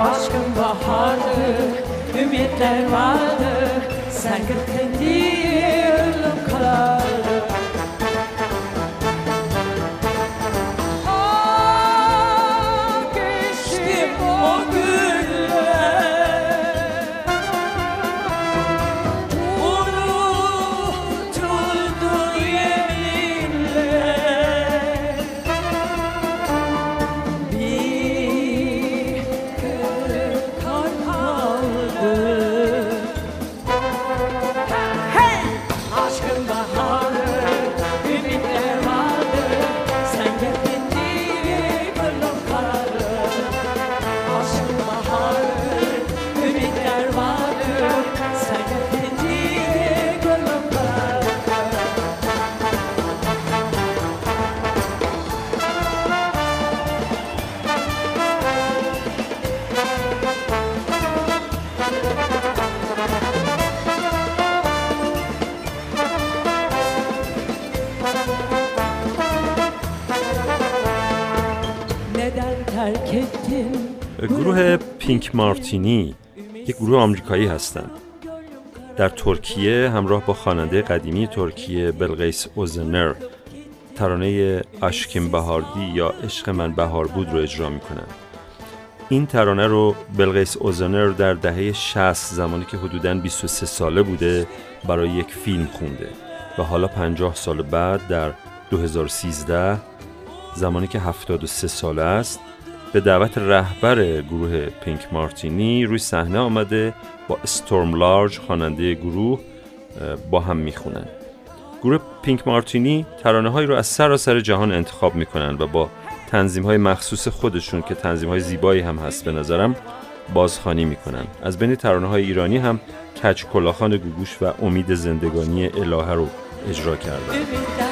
Aşkın bahardı Ümitler vardı Sen gittin diye gönlüm karardı پینک مارتینی یک گروه آمریکایی هستند. در ترکیه همراه با خواننده قدیمی ترکیه بلقیس اوزنر ترانه اشکیم بهاردی یا عشق من بهار بود رو اجرا می‌کنن این ترانه رو بلقیس اوزنر در دهه 60 زمانی که حدوداً 23 ساله بوده برای یک فیلم خونده و حالا 50 سال بعد در 2013 زمانی که 73 ساله است به دعوت رهبر گروه پینک مارتینی روی صحنه آمده با استورم لارج خواننده گروه با هم می‌خونن. گروه پینک مارتینی ترانه هایی رو از سراسر جهان انتخاب می‌کنن و با تنظیم های مخصوص خودشون که تنظیم های زیبایی هم هست به نظرم بازخوانی می‌کنن. از بین ترانه های ایرانی هم کچ کلاخان گوگوش و امید زندگانی الهه رو اجرا کردن.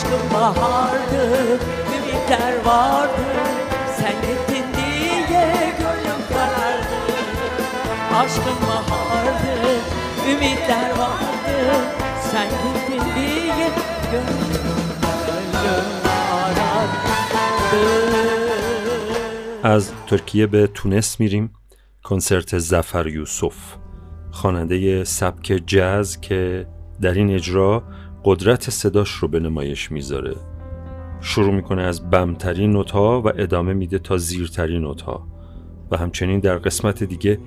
Aşkın bahardı Ümitler vardı Sen gittin diye gönlüm karardı Aşkın bahardı Ümitler vardı Sen gittin diye gönlüm karardı از ترکیه به تونس میریم کنسرت زفر یوسف خواننده سبک جاز که در این اجرا قدرت صداش رو به نمایش می‌ذاره. شروع می‌کنه از بمترین نوتها و ادامه میده تا زیرترین نوتها. و همچنین در قسمت دیگه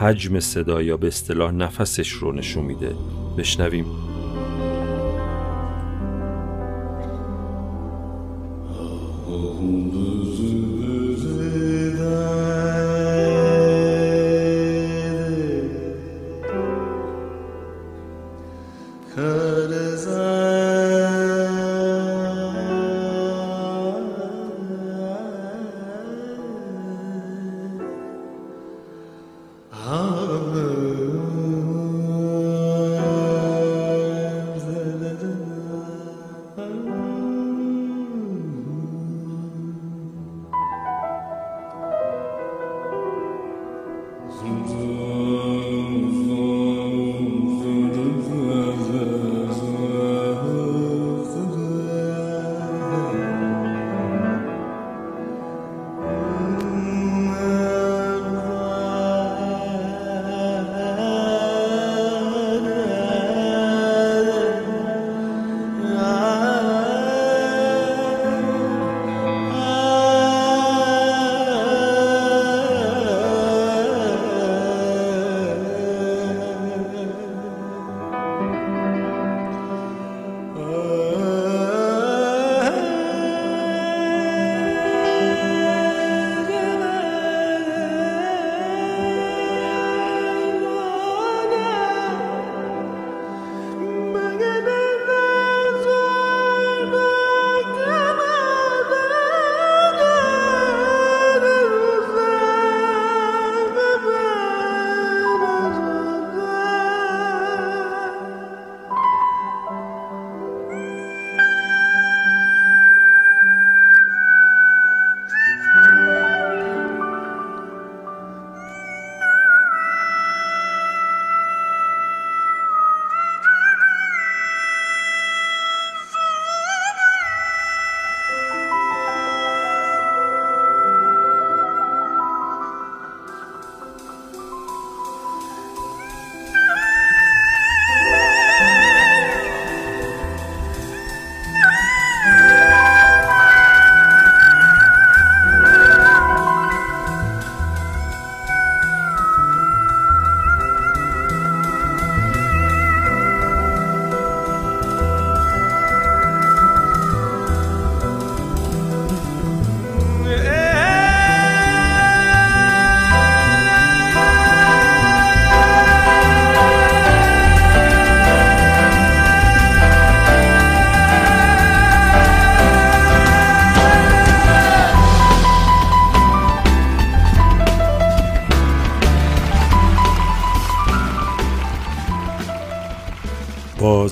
حجم صدا یا به اصطلاح نفسش رو نشون میده. بشنویم.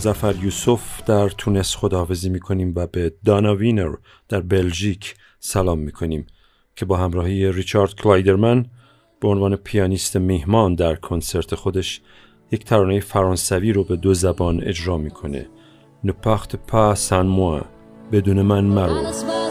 زفر یوسف در تونس خداحافظی می‌کنیم و به دانا وینر در بلژیک سلام می‌کنیم که با همراهی ریچارد کلایدرمن به عنوان پیانیست میهمان در کنسرت خودش یک ترانه فرانسوی رو به دو زبان اجرا می‌کنه. نپاخت پا سان موا بدون من مرو.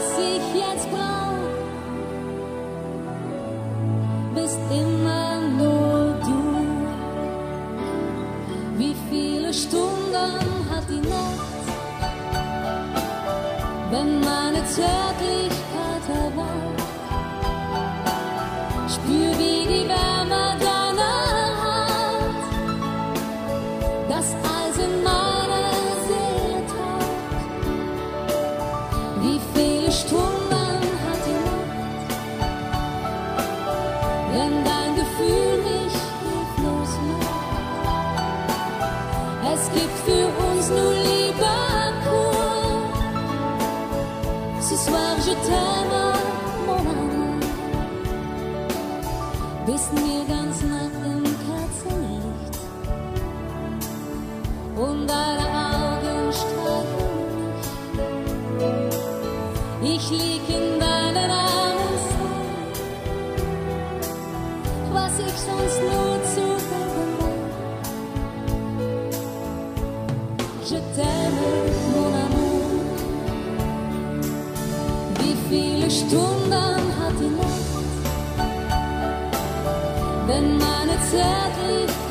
Ce soir je t'aime, mon Mann. Bist mir ganz nach dem Kerzenlicht und deine Augen strahlen mich. Ich lieg in deinen Armen, was ich sonst nur Stunden hat die Nacht, wenn meine Zärtlichkeit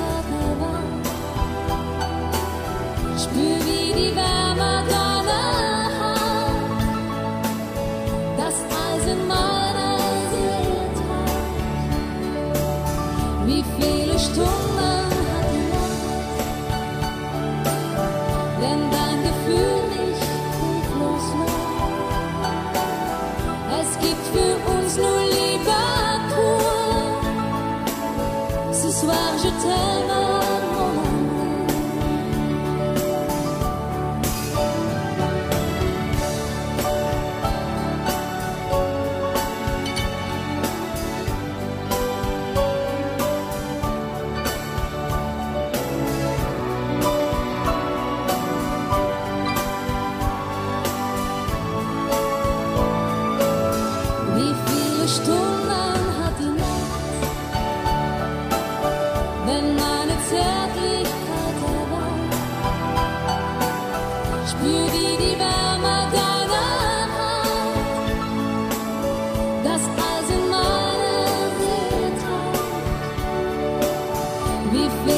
We feel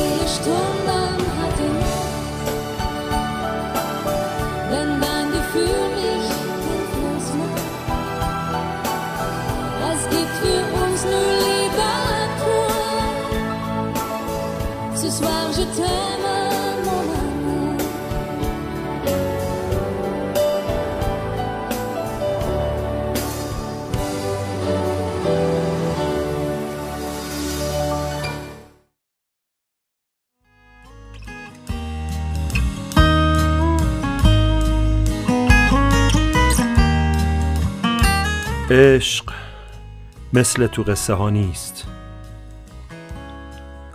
عشق مثل تو قصه ها نیست.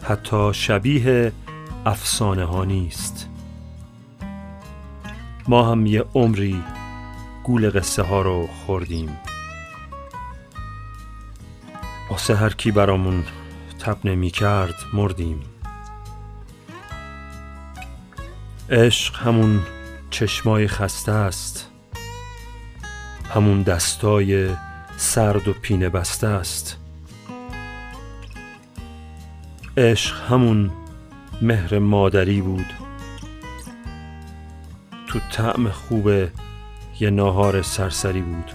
حتی شبیه افسانه ها نیست. ما هم یه عمری گول قصه ها رو خوردیم. واسه هر کی برامون تب نمی کرد مردیم. عشق همون چشمای خسته است. همون دستای سرد و پینه بسته است. عشق همون مهر مادری بود. تو طعم خوب یه ناهار سرسری بود.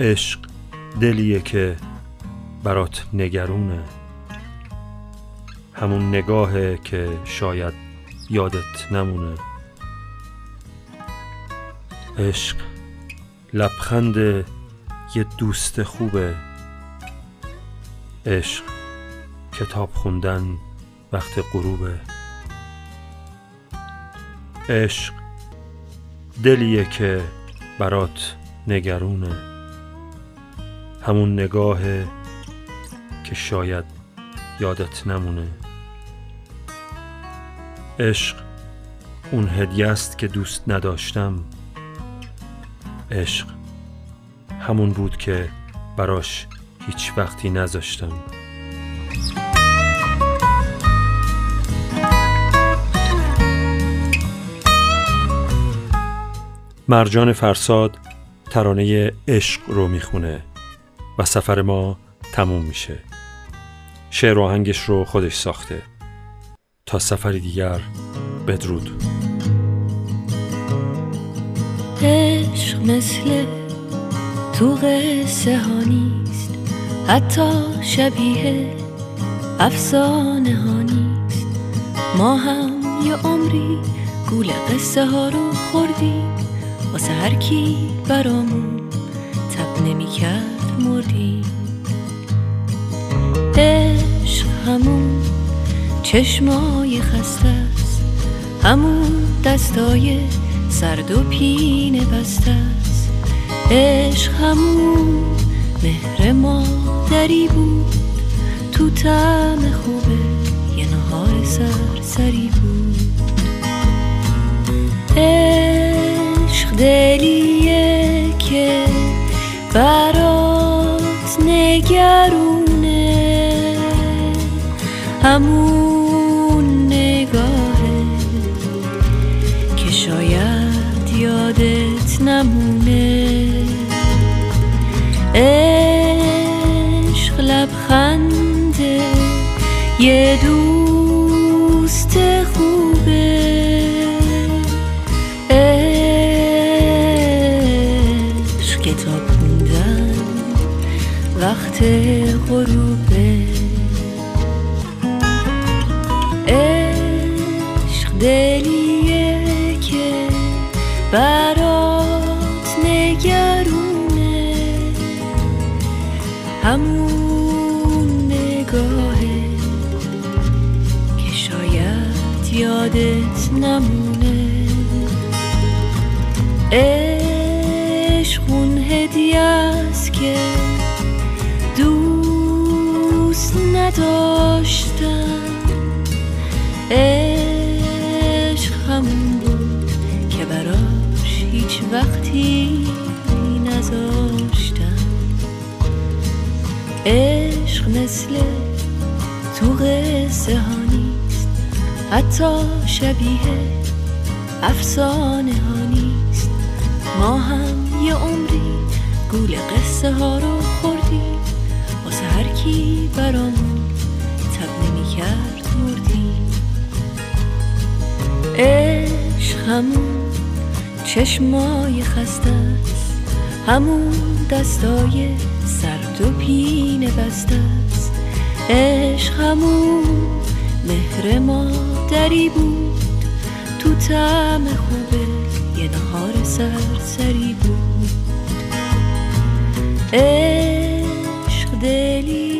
عشق دلیه که برات نگرونه. همون نگاهه که شاید یادت نمونه. عشق لبخند یه دوست خوبه عشق کتاب خوندن وقت غروبه. عشق دلیه که برات نگرونه. همون نگاهه که شاید یادت نمونه. عشق اون هدیه است که دوست نداشتم. عشق. همون بود که براش هیچ وقتی نذاشتم. مرجان فرساد ترانه عشق رو می‌خونه و سفر ما تموم میشه. شعر و آهنگش رو خودش ساخته. تا سفری دیگر بدرود. عشق مثل تو قصه ها نیست حتی شبیه افسانه ها نیست. ما هم یه عمری گول قصه ها رو خوردیم. واسه هر کی برامون تب نمی کرد مردیم. عشق همون چشمای خسته است. همون دستای سرد و پینه بسته است. عشق همون مهر مادری بود. تو تم خوبه یه نهار سرسری بود. عشق دلیه که برات نگرونه. همون لبخنده یه دوست خوبه. عشق کتاب خوندن وقت غروبه. عشق دلیه که برات نگرونه. همون نگاهه که شاید یادت نمونه. عشق اون هدیه است که دوست نداشتم. عشق همون بود که براش هیچ وقتی نذاشتم. عشق مثل تو قصه ها نیست. حتی شبیه افسانه ها نیست. ما هم یه عمری گول قصه ها رو خوردیم. واسه هر کی برامون تب نمی کرد مردیم. عشق همون چشمای خسته همون دستای سرد و پینه بسته است. عشق همون مهر مادری بود. تو تم خوبه یه نهار سرسری بود. عشق دلی